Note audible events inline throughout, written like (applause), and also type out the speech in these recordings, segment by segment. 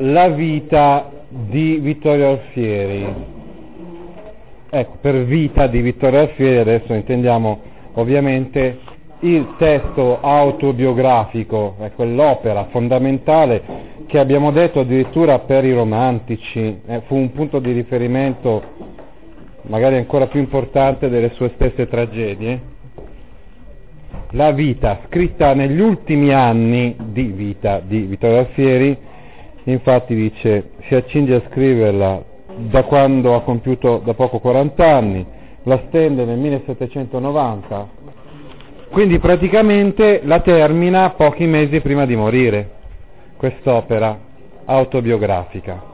La vita di Vittorio Alfieri. Ecco, per vita di Vittorio Alfieri adesso intendiamo ovviamente il testo autobiografico, quell'opera fondamentale che abbiamo detto addirittura per i romantici, eh, fu un punto di riferimento magari ancora più importante delle sue stesse tragedie. La vita, scritta negli ultimi anni di vita di Vittorio Alfieri, infatti dice si accinge a scriverla da quando ha compiuto da poco 40 anni, la stende nel 1790, quindi praticamente la termina pochi mesi prima di morire, quest'opera autobiografica.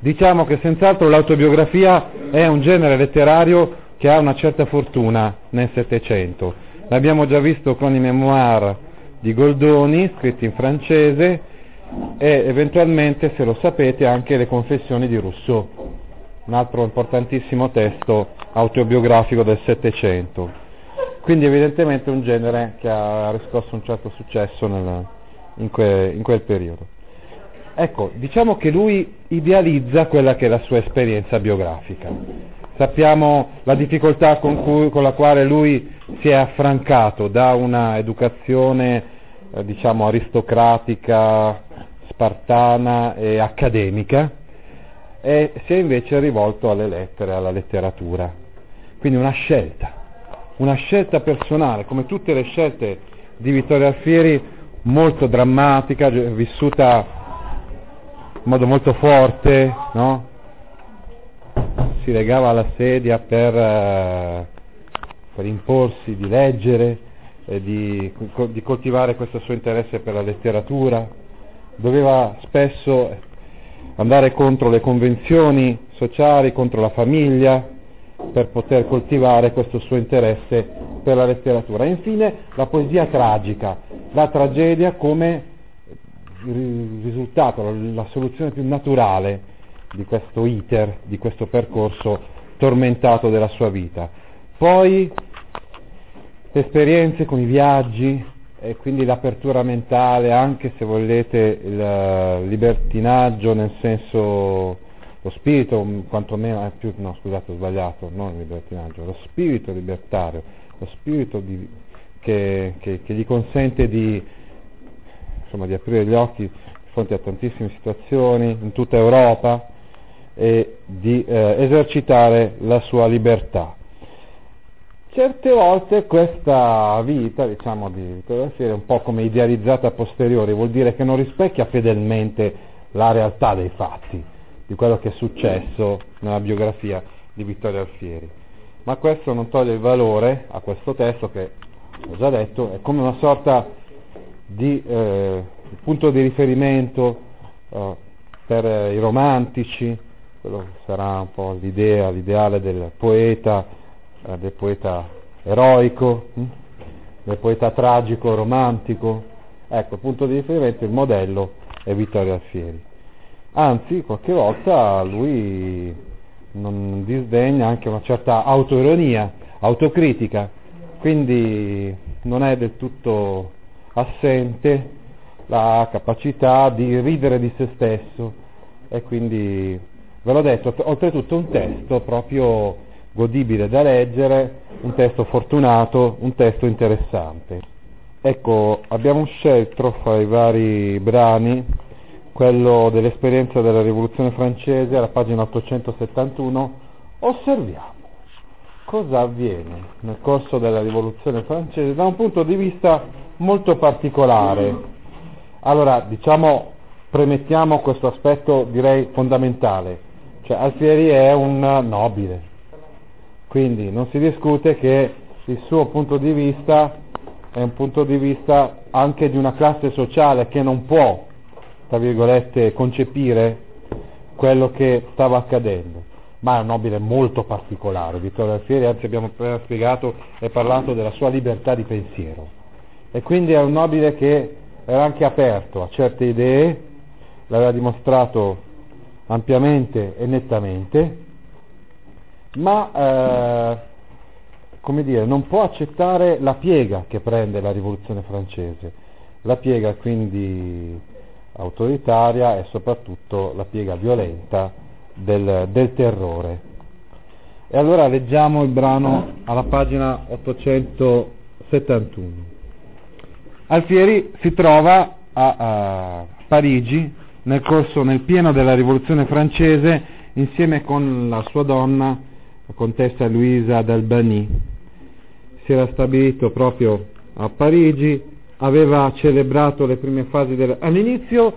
Diciamo che senz'altro l'autobiografia è un genere letterario che ha una certa fortuna nel Settecento. L'abbiamo già visto con i memoir di Goldoni, scritti in francese, e eventualmente, se lo sapete, anche le confessioni di Rousseau, un altro importantissimo testo autobiografico del Settecento. Quindi evidentemente un genere che ha riscosso un certo successo nel, in, que, in quel periodo. Ecco, diciamo che lui idealizza quella che è la sua esperienza biografica. Sappiamo la difficoltà con, cui, con la quale lui si è affrancato da una educazione eh, diciamo aristocratica, spartana e accademica e si è invece rivolto alle lettere, alla letteratura. Quindi una scelta, una scelta personale, come tutte le scelte di Vittorio Alfieri, molto drammatica, vissuta in modo molto forte, no? Si legava alla sedia per, eh, per imporsi di leggere, eh, di, di coltivare questo suo interesse per la letteratura, doveva spesso andare contro le convenzioni sociali, contro la famiglia, per poter coltivare questo suo interesse per la letteratura. Infine la poesia tragica, la tragedia come risultato, la soluzione più naturale di questo iter, di questo percorso tormentato della sua vita. Poi esperienze con i viaggi e quindi l'apertura mentale, anche se volete il libertinaggio nel senso lo spirito, quantomeno, eh, più, no scusate ho sbagliato, non il libertinaggio, lo spirito libertario, lo spirito di, che, che, che gli consente di insomma, di aprire gli occhi di fronte a tantissime situazioni in tutta Europa e di eh, esercitare la sua libertà. Certe volte questa vita, diciamo, di Vittorio Alfieri è un po' come idealizzata a posteriori, vuol dire che non rispecchia fedelmente la realtà dei fatti, di quello che è successo nella biografia di Vittorio Alfieri. Ma questo non toglie il valore a questo testo che, ho già detto, è come una sorta di eh, punto di riferimento eh, per i romantici, quello sarà un po' l'idea, l'ideale del poeta, eh, del poeta eroico, hm? del poeta tragico, romantico. Ecco, punto di riferimento, il modello è Vittorio Alfieri. Anzi, qualche volta lui non disdegna anche una certa autoironia, autocritica, quindi non è del tutto assente la capacità di ridere di se stesso e quindi ve l'ho detto, oltretutto un testo proprio godibile da leggere, un testo fortunato, un testo interessante. Ecco, abbiamo scelto fra i vari brani quello dell'esperienza della rivoluzione francese alla pagina 871, osserviamo cosa avviene nel corso della rivoluzione francese da un punto di vista molto particolare. Allora, diciamo, premettiamo questo aspetto direi fondamentale, cioè Alfieri è un nobile, quindi non si discute che il suo punto di vista è un punto di vista anche di una classe sociale che non può, tra virgolette, concepire quello che stava accadendo, ma è un nobile molto particolare. Vittorio Alfieri, anzi abbiamo appena spiegato e parlato della sua libertà di pensiero. E quindi è un nobile che era anche aperto a certe idee, l'aveva dimostrato ampiamente e nettamente, ma eh, come dire, non può accettare la piega che prende la rivoluzione francese, la piega quindi autoritaria e soprattutto la piega violenta del, del terrore. E allora leggiamo il brano alla pagina 871. Alfieri si trova a, a Parigi nel corso, nel pieno della rivoluzione francese insieme con la sua donna, la contessa Luisa d'Albany. Si era stabilito proprio a Parigi, aveva celebrato le prime fasi del... All'inizio,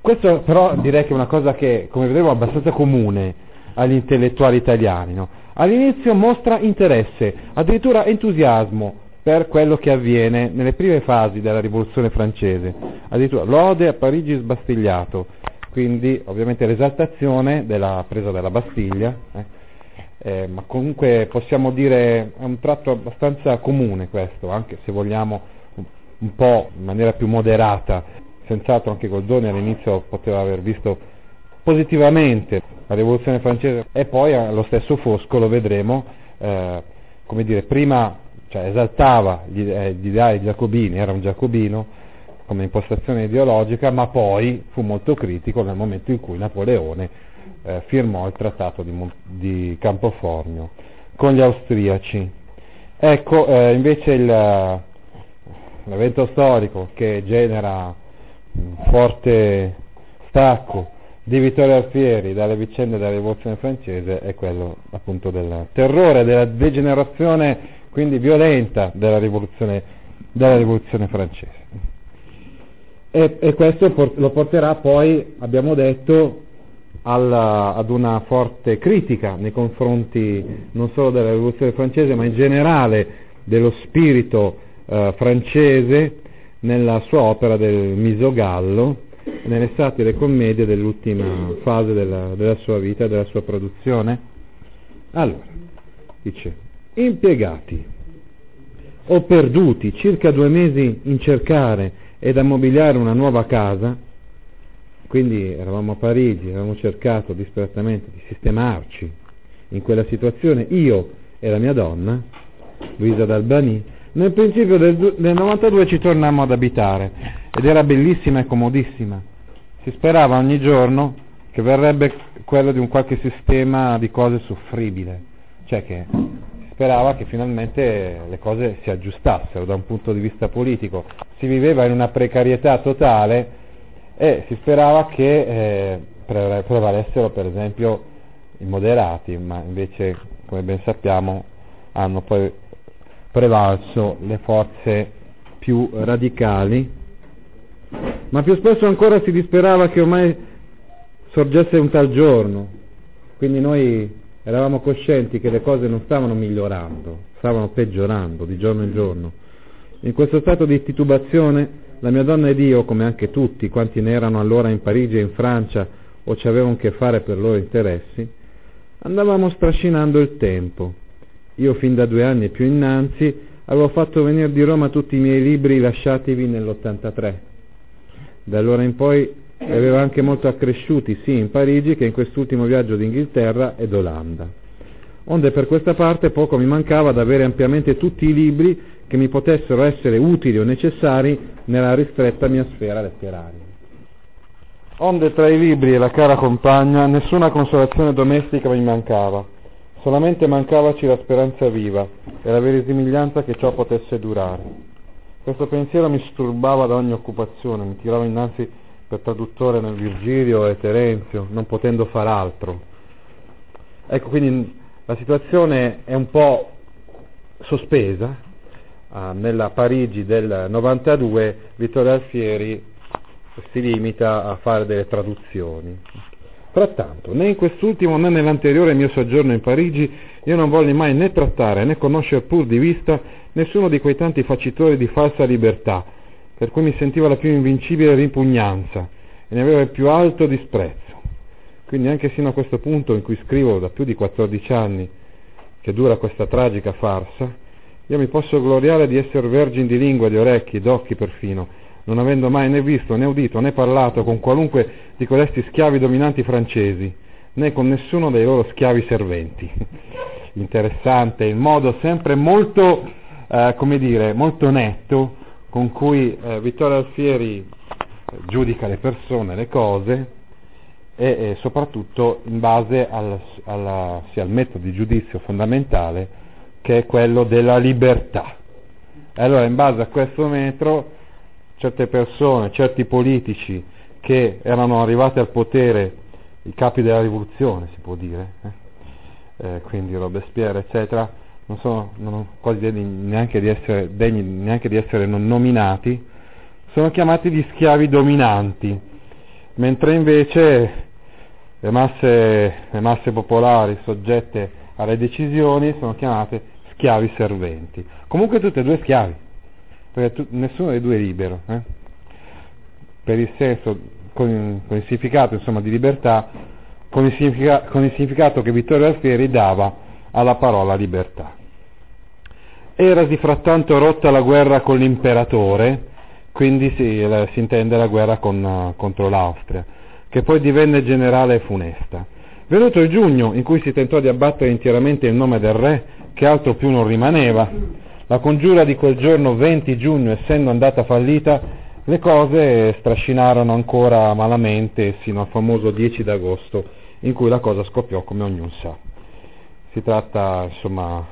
questo però direi che è una cosa che, come vedremo, è abbastanza comune agli intellettuali italiani. No? All'inizio mostra interesse, addirittura entusiasmo per quello che avviene nelle prime fasi della rivoluzione francese. Addirittura lode a Parigi sbastigliato, quindi ovviamente l'esaltazione della presa della Bastiglia. Eh? eh, ma comunque possiamo dire è un tratto abbastanza comune questo, anche se vogliamo un, po' in maniera più moderata. Senz'altro anche Goldoni all'inizio poteva aver visto positivamente la rivoluzione francese e poi allo stesso Fosco lo vedremo, eh, come dire, prima cioè, esaltava gli, eh, gli ideali giacobini, era un giacobino come impostazione ideologica, ma poi fu molto critico nel momento in cui Napoleone eh, firmò il trattato di, di, Campoformio con gli austriaci. Ecco eh, invece il, l'evento storico che genera un forte stacco di Vittorio Alfieri dalle vicende della rivoluzione francese è quello appunto del terrore, della degenerazione quindi violenta della rivoluzione, della rivoluzione francese. E, e, questo lo porterà poi, abbiamo detto, alla, ad una forte critica nei confronti non solo della rivoluzione francese ma in generale dello spirito eh, francese nella sua opera del Misogallo, nelle satire commedie dell'ultima fase della, della sua vita, della sua produzione. Allora, dice, impiegati o perduti circa due mesi in cercare ed ammobiliare una nuova casa, quindi eravamo a Parigi, avevamo cercato disperatamente di sistemarci in quella situazione, io e la mia donna, Luisa d'Albani, nel principio del, del 92 ci tornammo ad abitare ed era bellissima e comodissima. Si sperava ogni giorno che verrebbe quello di un qualche sistema di cose soffribile, cioè che sperava che finalmente le cose si aggiustassero da un punto di vista politico. Si viveva in una precarietà totale e si sperava che eh, prevalessero per esempio i moderati, ma invece come ben sappiamo hanno poi prevalso le forze più radicali, ma più spesso ancora si disperava che ormai sorgesse un tal giorno, quindi noi eravamo coscienti che le cose non stavano migliorando, stavano peggiorando di giorno in giorno. In questo stato di titubazione la mia donna ed io, come anche tutti quanti ne erano allora in Parigi e in Francia o ci avevano che fare per loro interessi, andavamo strascinando il tempo. Io fin da due anni e più innanzi avevo fatto venire di Roma tutti i miei libri lasciativi nell'83. Da allora in poi li avevo anche molto accresciuti sia in Parigi che in quest'ultimo viaggio d'Inghilterra ed Olanda. Onde per questa parte poco mi mancava da avere ampiamente tutti i libri che mi potessero essere utili o necessari nella ristretta mia sfera letteraria. Onde tra i libri e la cara compagna nessuna consolazione domestica mi mancava, solamente mancavaci la speranza viva e la verosimiglianza che ciò potesse durare. Questo pensiero mi sturbava da ogni occupazione, mi tirava innanzi per traduttore nel Virgilio e Terenzio, non potendo far altro. Ecco, quindi la situazione è un po' sospesa, uh, nella Parigi del 92 Vittorio Alfieri si limita a fare delle traduzioni. Frattanto, né in quest'ultimo né nell'anteriore mio soggiorno in Parigi io non volli mai né trattare né conoscere pur di vista nessuno di quei tanti facitori di falsa libertà, per cui mi sentiva la più invincibile ripugnanza e ne avevo il più alto disprezzo. Quindi anche sino a questo punto in cui scrivo da più di 14 anni che dura questa tragica farsa, io mi posso gloriare di essere vergine di lingua, di orecchi, d'occhi perfino, non avendo mai né visto, né udito, né parlato con qualunque di codesti schiavi dominanti francesi, né con nessuno dei loro schiavi serventi. Interessante il modo sempre molto, eh, come dire, molto netto con cui eh, Vittorio Alfieri eh, giudica le persone, le cose e, e soprattutto in base al, alla, sì, al metodo di giudizio fondamentale che è quello della libertà. Allora in base a questo metro certe persone, certi politici che erano arrivati al potere, i capi della rivoluzione si può dire, eh? Eh, quindi Robespierre eccetera, non sono non quasi degni neanche di essere, degni neanche di essere nominati, sono chiamati gli schiavi dominanti, mentre invece le masse, le masse popolari soggette alle decisioni sono chiamate schiavi serventi. Comunque tutti e due schiavi, perché tu, nessuno dei due è libero, eh? per il senso, con, con il significato insomma, di libertà, con il, con il significato che Vittorio Alfieri dava alla parola libertà. Erasi frattanto rotta la guerra con l'imperatore, quindi si, la, si intende la guerra con, uh, contro l'Austria, che poi divenne generale funesta. Venuto il giugno, in cui si tentò di abbattere interamente il nome del re, che altro più non rimaneva, la congiura di quel giorno 20 giugno, essendo andata fallita, le cose strascinarono ancora malamente sino al famoso 10 d'agosto, in cui la cosa scoppiò come ognuno sa. Si tratta insomma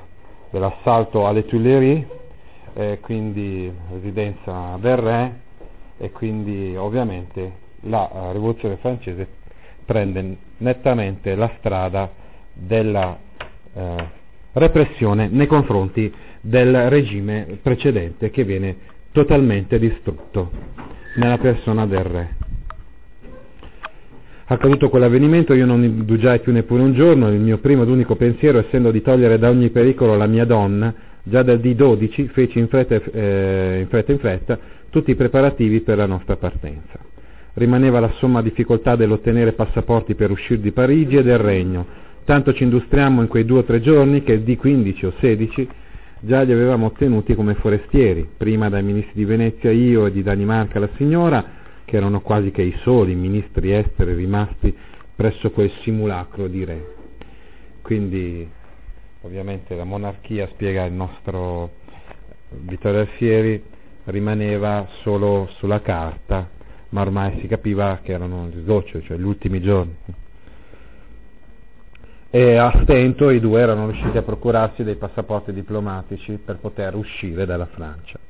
dell'assalto alle Tuileries, eh, quindi residenza del re, e quindi ovviamente la uh, rivoluzione francese prende nettamente la strada della uh, repressione nei confronti del regime precedente che viene totalmente distrutto nella persona del re. Accaduto quell'avvenimento io non indugiai più neppure un giorno, il mio primo ed unico pensiero essendo di togliere da ogni pericolo la mia donna, già dal D12 feci in fretta, eh, in fretta in fretta tutti i preparativi per la nostra partenza. Rimaneva la somma difficoltà dell'ottenere passaporti per uscire di Parigi e del Regno, tanto ci industriamo in quei due o tre giorni che di 15 o 16 già li avevamo ottenuti come forestieri, prima dai ministri di Venezia io e di Danimarca la signora, che erano quasi che i soli ministri esteri rimasti presso quel simulacro di re. Quindi ovviamente la monarchia, spiega il nostro Vittorio Alfieri, rimaneva solo sulla carta, ma ormai si capiva che erano il sgoccio, cioè gli ultimi giorni e a stento i due erano riusciti a procurarsi dei passaporti diplomatici per poter uscire dalla Francia.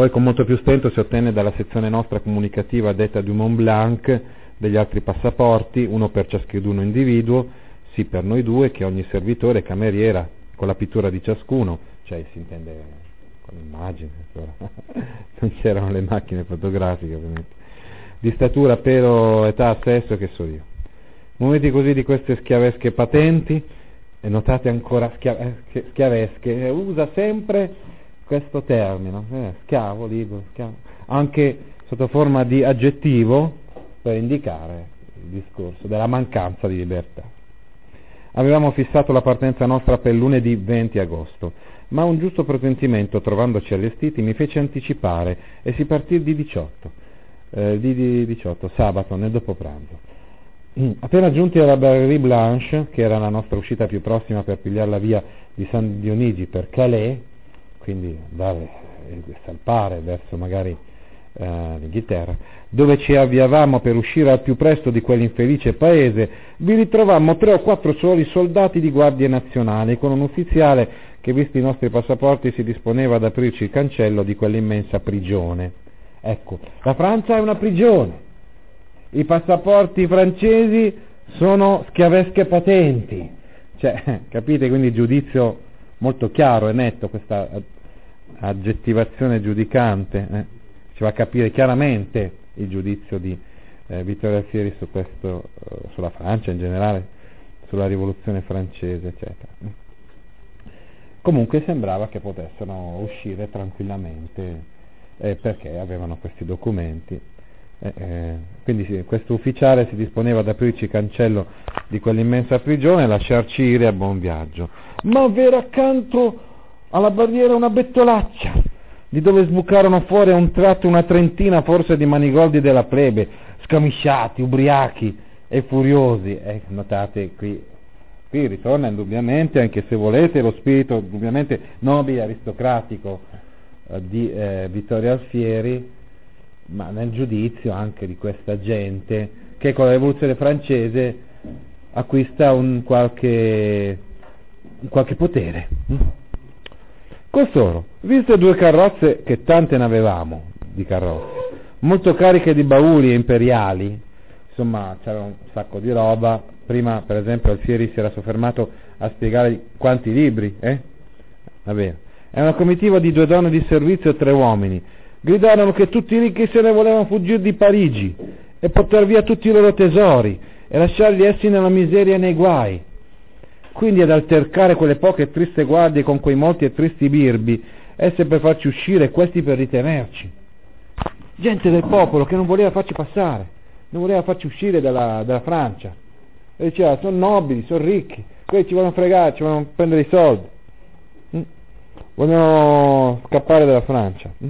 Poi con molto più stento si ottenne dalla sezione nostra comunicativa detta du Mont Blanc degli altri passaporti, uno per ciascuno individuo, sì per noi due, che ogni servitore cameriera con la pittura di ciascuno, cioè si intende con l'immagine, (laughs) non c'erano le macchine fotografiche ovviamente, di statura, pelo, età, sesso, che so io. Momenti così di queste schiavesche patenti, e notate ancora schia- eh, schiavesche, usa sempre questo termine, eh, schiavo, libero, schiavo, anche sotto forma di aggettivo per indicare il discorso della mancanza di libertà. Avevamo fissato la partenza nostra per lunedì 20 agosto, ma un giusto presentimento, trovandoci allestiti, mi fece anticipare e si partì di 18, eh, di, di 18 sabato, nel dopopranzo. (clears throat) Appena giunti alla Barrerie Blanche, che era la nostra uscita più prossima per pigliare la via di San Dionigi per Calais, quindi andare e salpare verso magari eh, l'Inghilterra, dove ci avviavamo per uscire al più presto di quell'infelice paese, vi ritrovammo tre o quattro soli soldati di guardie nazionali con un ufficiale che, visti i nostri passaporti, si disponeva ad aprirci il cancello di quell'immensa prigione. Ecco, la Francia è una prigione i passaporti francesi sono schiavesche patenti. Cioè, (laughs) capite quindi il giudizio molto chiaro e netto, questa aggettivazione giudicante, eh? ci va a capire chiaramente il giudizio di eh, Vittorio Alfieri su questo, eh, sulla Francia in generale, sulla rivoluzione francese, eccetera. Comunque sembrava che potessero uscire tranquillamente eh, perché avevano questi documenti. Eh, eh, quindi sì, questo ufficiale si disponeva ad aprirci il cancello di quell'immensa prigione e lasciarci ire a buon viaggio. Ma v'era accanto alla barriera una bettolaccia, di dove sbucarono fuori a un tratto una trentina forse di manigoldi della plebe, scamisciati, ubriachi e furiosi. Eh, notate qui, qui ritorna indubbiamente, anche se volete, lo spirito indubbiamente nobile, aristocratico eh, di eh, Vittorio Alfieri, ma nel giudizio anche di questa gente che con la rivoluzione francese acquista un qualche, un qualche potere. Costoro, viste due carrozze che tante ne avevamo di carrozze, molto cariche di bauli imperiali, insomma c'era un sacco di roba, prima per esempio Alfieri si era soffermato a spiegare quanti libri, eh? È una comitiva di due donne di servizio e tre uomini, gridarono che tutti i ricchi se ne volevano fuggire di Parigi e portare via tutti i loro tesori e lasciarli essi nella miseria e nei guai. Quindi ad altercare quelle poche e triste guardie con quei molti e tristi birbi, esse per farci uscire e questi per ritenerci. Gente del popolo che non voleva farci passare, non voleva farci uscire dalla, dalla Francia. E diceva, sono nobili, sono ricchi, quelli ci vogliono fregare, ci vogliono prendere i soldi. Mm? Vogliono scappare dalla Francia. Mm?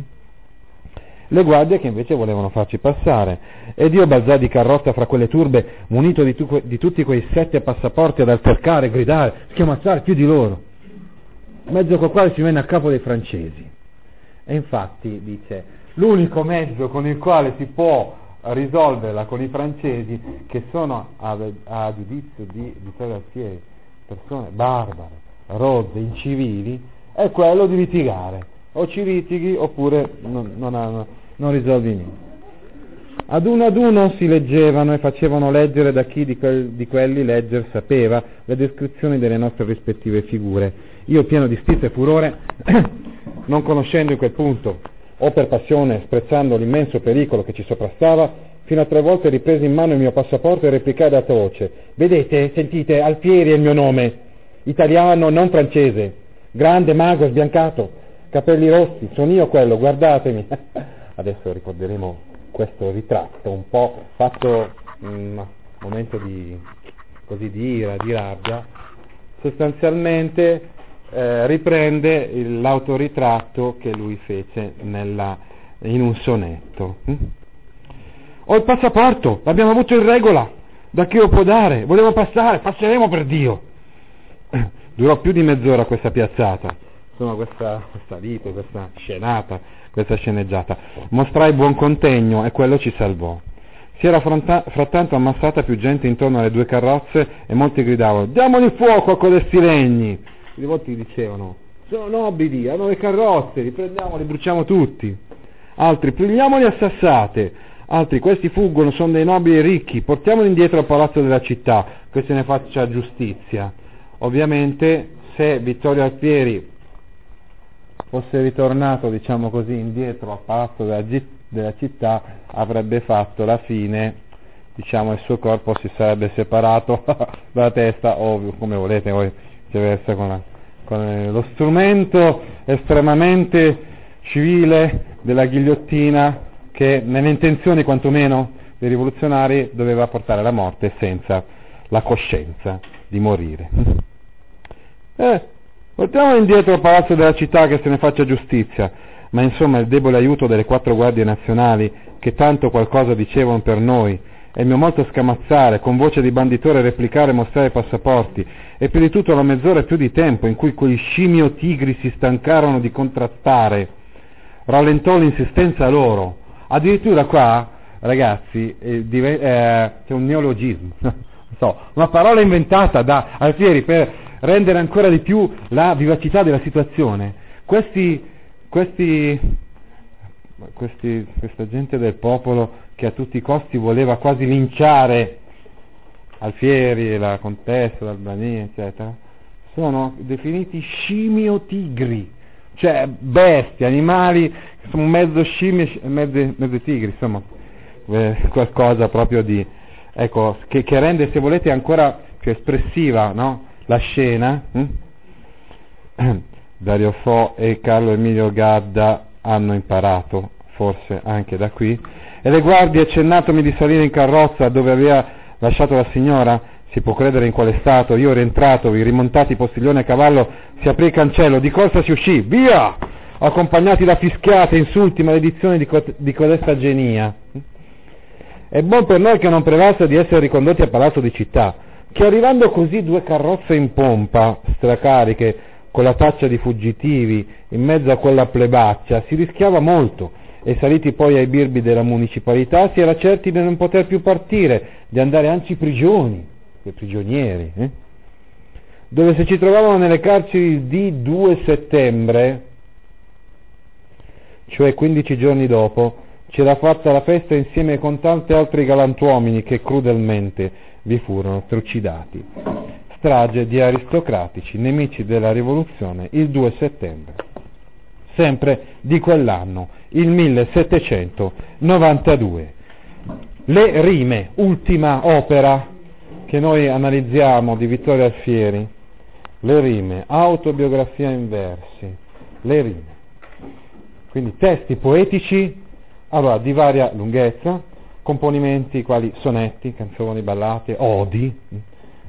Le guardie che invece volevano farci passare. Ed io balzai di carrozza fra quelle turbe, munito di, tu, di tutti quei sette passaporti ad altercare, gridare, schiamazzare più di loro, mezzo col quale si venne a capo dei francesi. E infatti, dice, l'unico mezzo con il quale si può risolverla con i francesi, che sono a, a giudizio di Vittorio Alfieri, persone barbare, rozze, incivili, è quello di litigare. O ci litighi oppure non, non, hanno, non risolvi niente. Ad uno ad uno si leggevano e facevano leggere da chi di, quel, di quelli legger sapeva le descrizioni delle nostre rispettive figure. Io pieno di stizza e furore, (clears throat) non conoscendo in quel punto, o per passione, sprezzando l'immenso pericolo che ci soprastava, fino a tre volte ripresi in mano il mio passaporto e replicai ad alta voce. Vedete, sentite, Alfieri è il mio nome, italiano, non francese, grande, mago, sbiancato, capelli rossi, sono io quello, guardatemi. (laughs) Adesso ricorderemo questo ritratto un po' fatto un momento di, così, di ira, di rabbia, sostanzialmente eh, riprende il, l'autoritratto che lui fece nella, in un sonetto. Hm? Ho il passaporto, l'abbiamo avuto in regola, da che lo può dare? Volevo passare, passeremo per Dio. (clears throat) Durò più di mezz'ora questa piazzata, insomma questa, questa questa scenata, questa sceneggiata. Mostrai buon contegno e quello ci salvò. Si era frattanto ammassata più gente intorno alle due carrozze e molti gridavano diamogli fuoco a codesti legni. I molti dicevano sono nobili, hanno le carrozze, li prendiamo, li bruciamo tutti. Altri pigliamoli a sassate. Altri questi fuggono, sono dei nobili ricchi, portiamoli indietro al palazzo della città, che se ne faccia giustizia. Ovviamente se Vittorio Alfieri fosse ritornato, diciamo così, indietro al palazzo della, della città, avrebbe fatto la fine, diciamo, il suo corpo si sarebbe separato (laughs) dalla testa, o come volete voi, viceversa, con, la, con lo strumento estremamente civile della ghigliottina che nelle intenzioni quantomeno dei rivoluzionari doveva portare alla morte senza la coscienza di morire. Eh, Portiamo indietro al palazzo della città che se ne faccia giustizia, ma insomma il debole aiuto delle quattro guardie nazionali che tanto qualcosa dicevano per noi e il mio molto scamazzare, con voce di banditore replicare e mostrare i passaporti, e più di tutto la mezz'ora e più di tempo in cui quei scimio tigri si stancarono di contrattare, rallentò l'insistenza loro. Addirittura qua, ragazzi, eh, div- eh, c'è un neologismo, (laughs) so, una parola inventata da Alfieri per rendere ancora di più la vivacità della situazione. Questi, questi, questi, questa gente del popolo che a tutti i costi voleva quasi linciare Alfieri, la contessa, l'Albania, eccetera, sono definiti scimio-tigri, cioè bestie, animali sono mezzo scimmie mezzo, mezzo tigri, insomma, eh, qualcosa proprio di, ecco, che, che, rende, se volete, ancora più espressiva no? La scena. Hm? Dario Fo e Carlo Emilio Gadda hanno imparato, forse anche da qui, e le guardie accennatomi di salire in carrozza dove aveva lasciato la signora, si può credere in quale stato, io rientratovi, rimontati postiglione a cavallo, si aprì il cancello, di corsa si uscì, via! accompagnati da fischiate, insulti, maledizioni di, co- di codesta genia. È buon per noi che non prevalsa di essere ricondotti a palazzo di città, che arrivando così due carrozze in pompa, stracariche, con la taccia di fuggitivi, in mezzo a quella plebaccia, si rischiava molto, e saliti poi ai birbi della municipalità si era certi di non poter più partire, di andare anzi prigioni, prigionieri, eh? dove se ci trovavano nelle carceri di 2 settembre, cioè 15 giorni dopo, c'era fatta la festa insieme con tanti altri galantuomini che crudelmente vi furono trucidati. Strage di aristocratici, nemici della rivoluzione, il 2 settembre, sempre di quell'anno, il 1792. Le rime, ultima opera che noi analizziamo di Vittorio Alfieri, le rime, autobiografia in versi, le rime quindi testi poetici allora, di varia lunghezza, componimenti quali sonetti, canzoni, ballate, odi,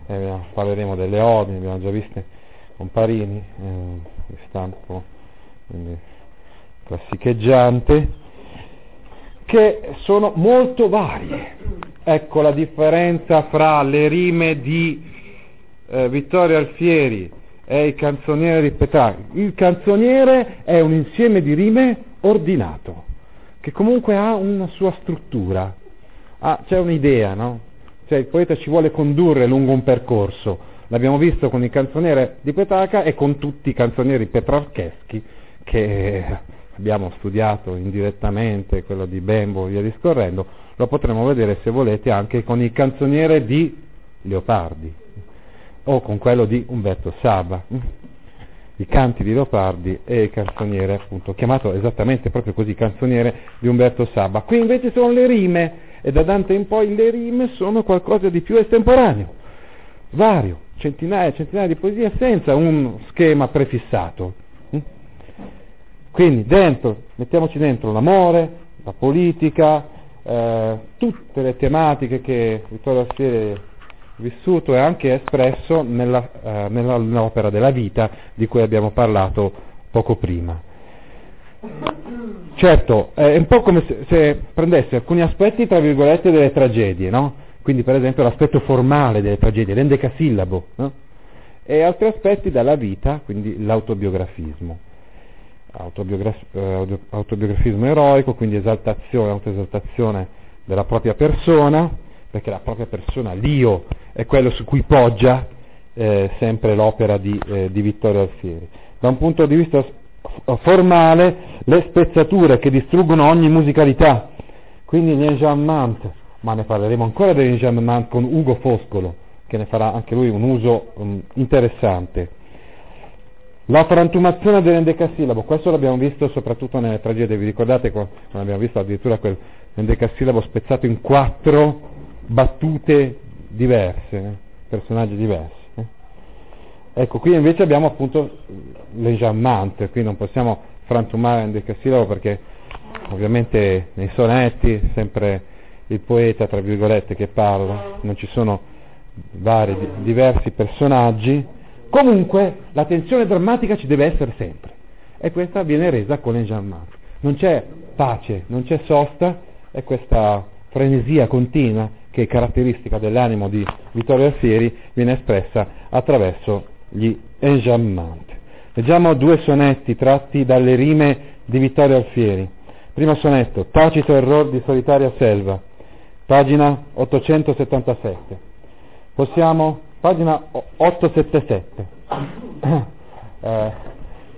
eh, parleremo delle odi, abbiamo già viste con Parini, eh, stampo quindi, classicheggiante, che sono molto varie. Ecco la differenza fra le rime di eh, Vittorio Alfieri è il canzoniere di Petrarca. Il canzoniere è un insieme di rime ordinato, che comunque ha una sua struttura, ah, c'è un'idea, no? Cioè il poeta ci vuole condurre lungo un percorso. L'abbiamo visto con il canzoniere di Petrarca e con tutti i canzonieri petrarcheschi che abbiamo studiato indirettamente, quello di Bembo e via discorrendo, lo potremo vedere se volete anche con il canzoniere di Leopardi o con quello di Umberto Saba, i canti di Leopardi e il canzoniere, appunto, chiamato esattamente proprio così, canzoniere di Umberto Saba. Qui invece sono le rime, e da Dante in poi le rime sono qualcosa di più estemporaneo, vario, centinaia e centinaia di poesie senza un schema prefissato. Quindi dentro, mettiamoci dentro l'amore, la politica, eh, tutte le tematiche che Vittorio Alfieri vissuto e anche espresso nella, eh, nell'opera della vita di cui abbiamo parlato poco prima. Certo, è un po' come se, se prendesse alcuni aspetti, tra virgolette, delle tragedie, no? Quindi per esempio l'aspetto formale delle tragedie, l'endecasillabo, no? E altri aspetti della vita, quindi l'autobiografismo. Autobiograf- eh, autobiografismo eroico, quindi esaltazione, autoesaltazione della propria persona, perché la propria persona, l'io, è quello su cui poggia eh, sempre l'opera di, eh, di, Vittorio Alfieri. Da un punto di vista formale, le spezzature che distruggono ogni musicalità, quindi l'enjambment, ma ne parleremo ancora dell'enjambment con Ugo Foscolo, che ne farà anche lui un uso um, interessante. La frantumazione dell'endecasillabo, questo l'abbiamo visto soprattutto nelle tragedie, vi ricordate quando abbiamo visto addirittura quell'endecasillabo spezzato in quattro battute diverse, eh, personaggi diversi. Ecco, qui invece abbiamo appunto l'enjammante, qui non possiamo frantumare un decasillabo perché ovviamente nei sonetti sempre il poeta, tra virgolette, che parla, non ci sono vari, diversi personaggi, comunque la tensione drammatica ci deve essere sempre e questa viene resa con l'enjammante. Non c'è pace, non c'è sosta, è questa frenesia continua che è caratteristica dell'animo di Vittorio Alfieri, viene espressa attraverso gli enjambment. Leggiamo due sonetti tratti dalle rime di Vittorio Alfieri. Primo sonetto, Tacito error di solitaria selva, pagina 877. Possiamo, pagina 877. (coughs) eh,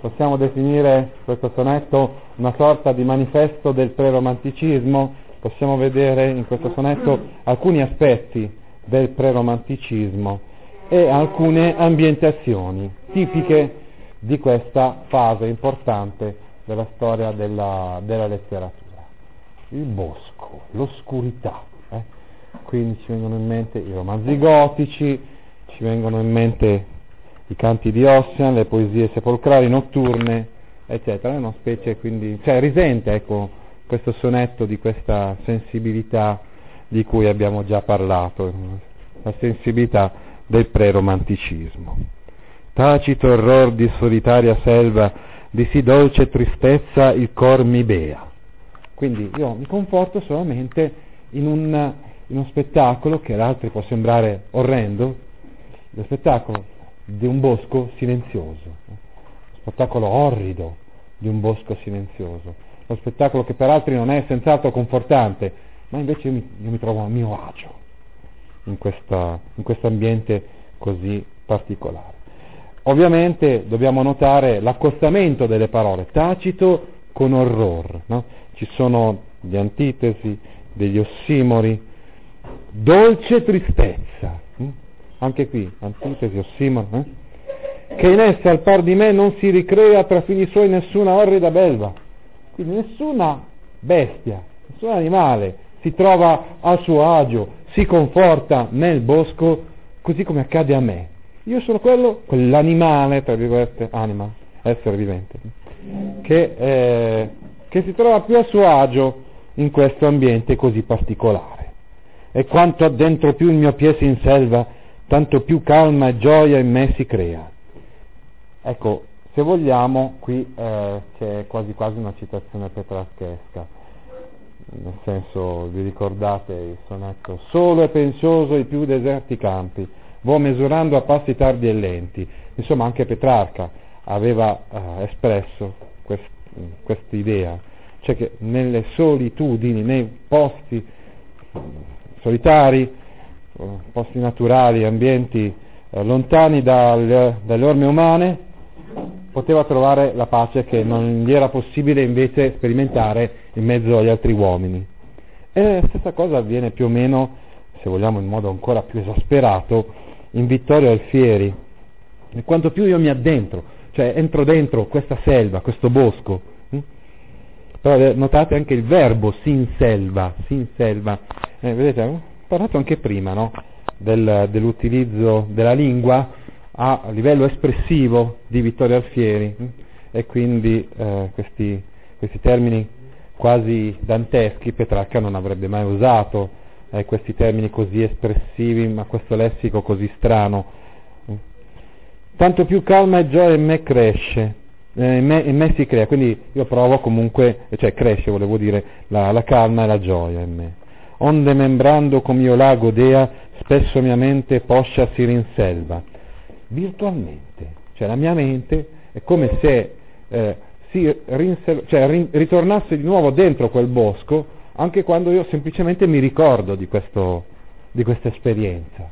possiamo definire questo sonetto una sorta di manifesto del preromanticismo possiamo vedere in questo sonetto alcuni aspetti del preromanticismo e alcune ambientazioni tipiche di questa fase importante della storia della, della letteratura. il bosco, l'oscurità. Eh? Quindi ci vengono in mente i romanzi gotici, ci vengono in mente i canti di Ossian, le poesie sepolcrali notturne, eccetera. È una specie quindi, cioè risente ecco, questo sonetto di questa sensibilità di cui abbiamo già parlato, la sensibilità del preromanticismo. Tacito error di solitaria selva, di sì dolce tristezza il cor mi bea. Quindi io mi conforto solamente in, un, in uno spettacolo che ad altri può sembrare orrendo, lo spettacolo di un bosco silenzioso, lo spettacolo orrido di un bosco silenzioso, lo spettacolo che per altri non è senz'altro confortante, ma invece io mi, io mi trovo a mio agio in, questo ambiente così particolare. Ovviamente dobbiamo notare l'accostamento delle parole, tacito con orror, no? ci sono gli antitesi, degli ossimori, dolce tristezza, hm? anche qui antitesi, ossimori, eh? che in essa al par di me non si ricrea tra figli suoi nessuna orrida belva, quindi nessuna bestia, nessun animale si trova a suo agio, si conforta nel bosco così come accade a me. Io sono quello, quell'animale, tra virgolette, anima, essere vivente, che, eh, che si trova più a suo agio in questo ambiente così particolare. E quanto addentro più il mio piede si inselva, tanto più calma e gioia in me si crea. Ecco, se vogliamo, qui eh, c'è quasi quasi una citazione petrarchesca, nel senso, vi ricordate il sonetto, solo e pensioso i più deserti campi, vo misurando a passi tardi e lenti. Insomma, anche Petrarca aveva eh, espresso questa idea, cioè che nelle solitudini, nei posti solitari, eh, posti naturali, ambienti eh, lontani dal, dalle orme umane, poteva trovare la pace che non gli era possibile invece sperimentare in mezzo agli altri uomini. E la stessa cosa avviene più o meno, se vogliamo in modo ancora più esasperato, in Vittorio Alfieri. E quanto più io mi addentro, cioè entro dentro questa selva, questo bosco, hm? però eh, notate anche il verbo sin selva, sin selva. Eh, vedete, ho parlato anche prima no? Del, dell'utilizzo della lingua a livello espressivo di Vittorio Alfieri hm? e quindi eh, questi, questi termini quasi danteschi Petrarca non avrebbe mai usato eh, questi termini così espressivi, ma questo lessico così strano. Tanto più calma e gioia in me cresce, eh, in, me, in, me, si crea, quindi io provo comunque, cioè cresce volevo dire, la, la calma e la gioia in me. Onde membrando come io lago dea, spesso mia mente poscia si rinselva. Virtualmente, cioè la mia mente è come se eh, si rinsel- cioè, rin- ritornasse di nuovo dentro quel bosco anche quando io semplicemente mi ricordo di, questo, di questa esperienza.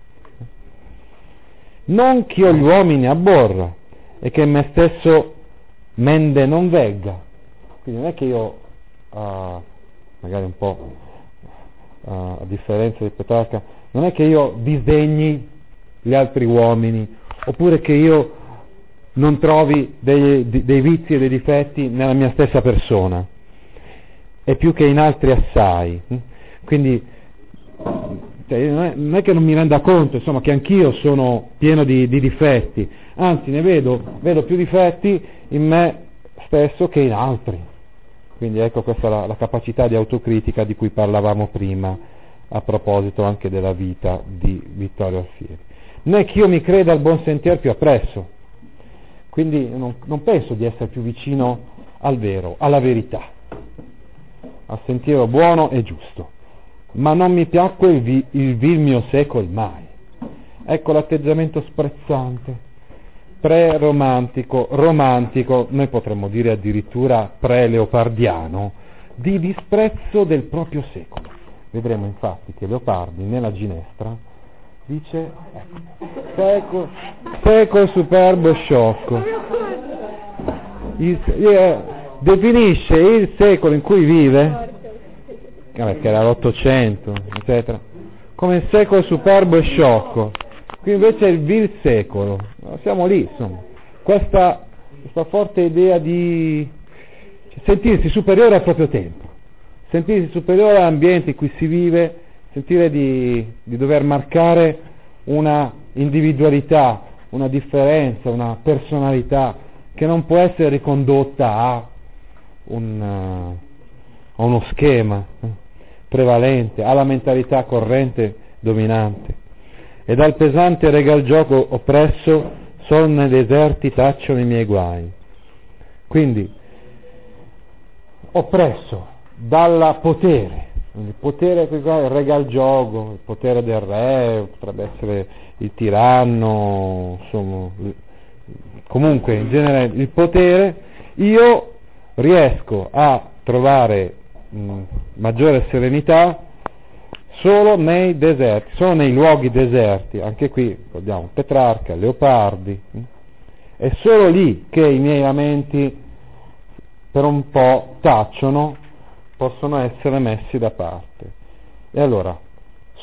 Non che io gli uomini abborra e che me stesso mende non vegga. Quindi non è che io, uh, magari un po' uh, a differenza di Petrarca, non è che io disdegni gli altri uomini, oppure che io non trovi dei, dei vizi e dei difetti nella mia stessa persona e più che in altri assai. Quindi cioè, non, è, non, è, che non mi renda conto insomma, che anch'io sono pieno di, di difetti, anzi ne vedo, vedo, più difetti in me stesso che in altri. Quindi ecco questa è la, la capacità di autocritica di cui parlavamo prima a proposito anche della vita di Vittorio Alfieri. È che io mi creda al buon sentiero più appresso, quindi non, non penso di essere più vicino al vero, alla verità a sentiero buono e giusto. Ma non mi piacque il, vi, il vil mio secol mai. Ecco l'atteggiamento sprezzante, pre-romantico, romantico, noi potremmo dire addirittura pre-leopardiano, di disprezzo del proprio secolo. Vedremo infatti che Leopardi nella Ginestra dice ecco, secolo, secolo superbo sciocco. Il, eh, definisce il secolo in cui vive, vabbè, che era l'Ottocento, eccetera, come secolo superbo e sciocco. Qui invece è il vil secolo, siamo lì, insomma. Questa, questa forte idea di sentirsi superiore al proprio tempo, sentirsi superiore all'ambiente in cui si vive, sentire di, di dover marcare una individualità, una differenza, una personalità che non può essere ricondotta a, un, uh, a uno schema eh, prevalente, alla mentalità corrente dominante. E dal pesante regal gioco oppresso sol nei deserti tacciono i miei guai. Quindi, oppresso dal potere, il potere il regal gioco, il potere del re, potrebbe essere il tiranno, insomma, comunque in genere il potere, io riesco a trovare mh, maggiore serenità solo nei deserti, solo nei luoghi deserti, anche qui abbiamo Petrarca, Leopardi, è solo lì che i miei lamenti per un po' tacciono, possono essere messi da parte. E allora,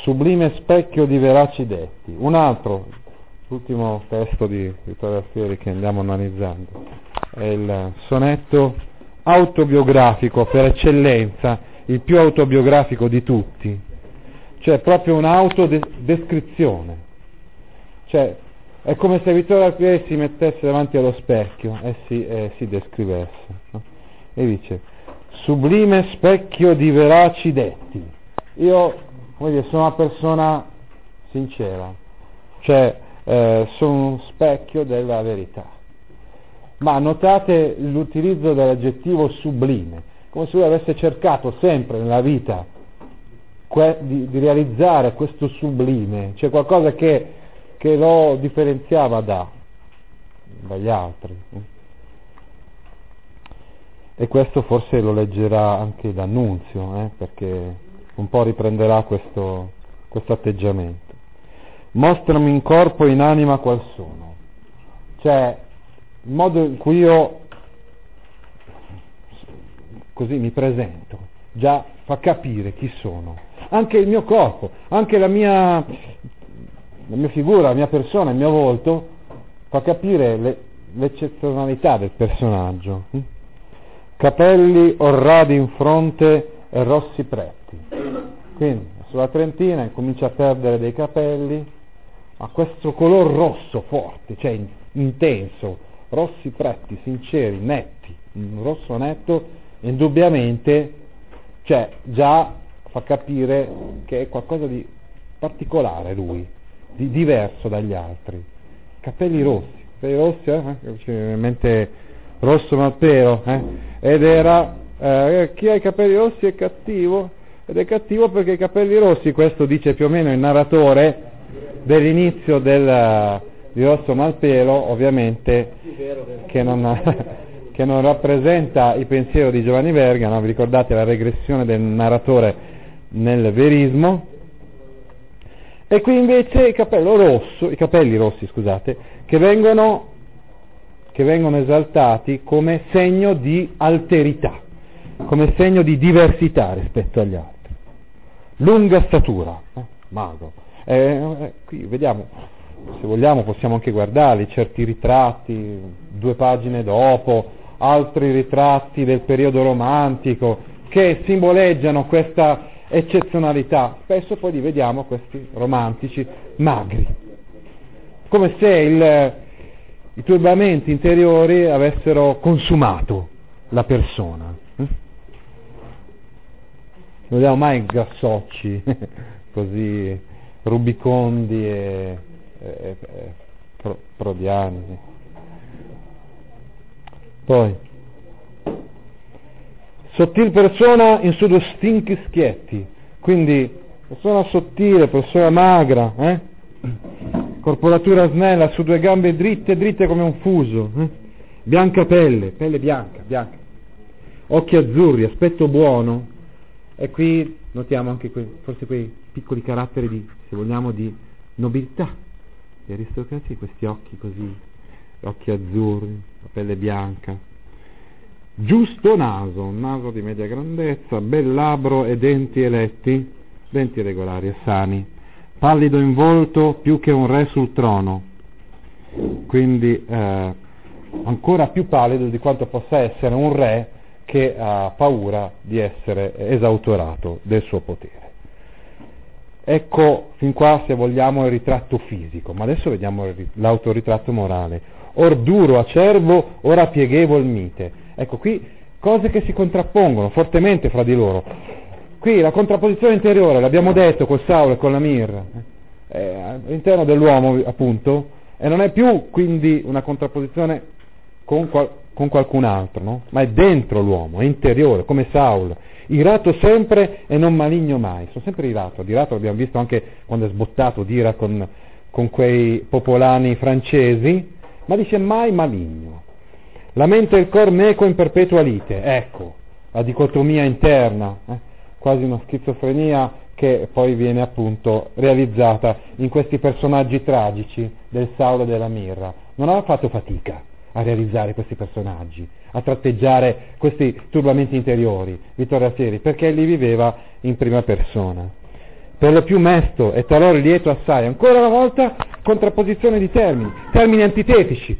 sublime specchio di veraci detti, un altro, l'ultimo testo di Vittorio Alfieri che andiamo analizzando, è il sonetto autobiografico per eccellenza, il più autobiografico di tutti, cioè proprio un'autodescrizione. Cioè, è come se Vittorio Alfieri si mettesse davanti allo specchio e si, eh, si descrivesse. No? E dice, sublime specchio di veraci detti. Io, dire, sono una persona sincera, cioè eh, sono un specchio della verità. Ma notate l'utilizzo dell'aggettivo sublime, come se lui avesse cercato sempre nella vita que- di, di, realizzare questo sublime, cioè qualcosa che, che lo differenziava da, dagli altri. E questo forse lo leggerà anche D'Annunzio, eh, perché un po' riprenderà questo, questo atteggiamento. Mostrami in corpo e in anima qual sono. Cioè, il modo in cui io così mi presento, già fa capire chi sono anche il mio corpo, anche la mia, la mia figura, la mia persona, il mio volto, fa capire le, l'eccezionalità del personaggio. Capelli orradi in fronte e rossi pretti. Quindi sulla Trentina incomincia a perdere dei capelli, ma questo color rosso forte, cioè intenso, rossi pretti, sinceri, netti, un rosso netto, indubbiamente, cioè già fa capire che è qualcosa di particolare lui, di diverso dagli altri. Capelli rossi, capelli rossi, eh? Rosso Malpero, eh? ed era eh, chi ha i capelli rossi è cattivo, ed è cattivo perché i capelli rossi, questo dice più o meno il narratore dell'inizio del, di Rosso Malpelo, ovviamente che non, (laughs) che non rappresenta il pensiero di Giovanni Verga, no? vi ricordate la regressione del narratore nel verismo, e qui invece il capello rosso, i capelli rossi, scusate, che vengono, che vengono esaltati come segno di alterità, come segno di diversità rispetto agli altri. Lunga statura, eh? magro. Eh, eh, qui vediamo, se vogliamo possiamo anche guardarli, certi ritratti, due pagine dopo, altri ritratti del periodo romantico, che simboleggiano questa eccezionalità, spesso poi li vediamo questi romantici magri, come se il, i turbamenti interiori avessero consumato la persona. Non vediamo mai grassocci (laughs) così rubicondi e, e, e pro, prodiani. Poi, Sottil persona in su due stinchi schietti, quindi persona sottile, persona magra, eh? Corporatura snella, su due gambe dritte, dritte come un fuso, eh? bianca pelle, pelle bianca, bianca, occhi azzurri, aspetto buono, e qui notiamo anche que- forse quei piccoli caratteri di, se vogliamo, di nobiltà, di aristocrazia, questi occhi così, occhi azzurri, la pelle bianca, giusto naso, un naso di media grandezza, bel labbro e denti eletti, denti regolari e sani, pallido in volto più che un re sul trono, quindi eh, ancora più pallido di quanto possa essere un re che ha paura di essere esautorato del suo potere. Ecco fin qua se vogliamo il ritratto fisico, ma adesso vediamo l'autoritratto morale. Or duro acervo, ora pieghevol mite. Ecco qui cose che si contrappongono fortemente fra di loro. Qui la contrapposizione interiore, l'abbiamo detto col Saulo e con la Mir, eh, all'interno dell'uomo appunto, e non è più quindi una contrapposizione con, qual- con qualcun altro, no? ma è dentro l'uomo, è interiore, come Saul, irato sempre e non maligno mai, sono sempre irato, di irato l'abbiamo visto anche quando è sbottato d'ira con, con quei popolani francesi, ma dice mai maligno. La mente e il cor meco in perpetua lite, ecco, la dicotomia interna, eh? Quasi una schizofrenia che poi viene appunto realizzata in questi personaggi tragici del Saulo e della Mirra. Non aveva fatto fatica a realizzare questi personaggi, a tratteggiare questi turbamenti interiori, Vittorio Seri, perché li viveva in prima persona. Per lo più mesto e talora lieto assai, ancora una volta contrapposizione di termini, termini antitetici,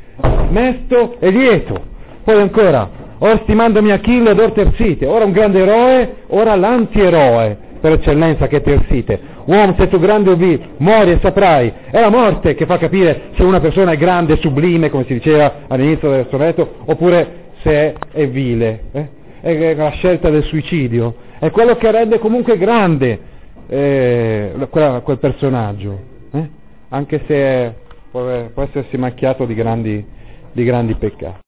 mesto e lieto. Poi ancora, or stimandomi Achille ed or Tersite, ora un grande eroe, ora l'antieroe per eccellenza che è Tersite. Uomo, se tu grande o vi, muori e saprai. È la morte che fa capire se una persona è grande, sublime, come si diceva all'inizio del sonetto, oppure se è, vile. Eh? È la scelta del suicidio. È quello che rende comunque grande eh, quel, quel personaggio. Eh? Anche se può, può essersi macchiato di grandi, di grandi peccati.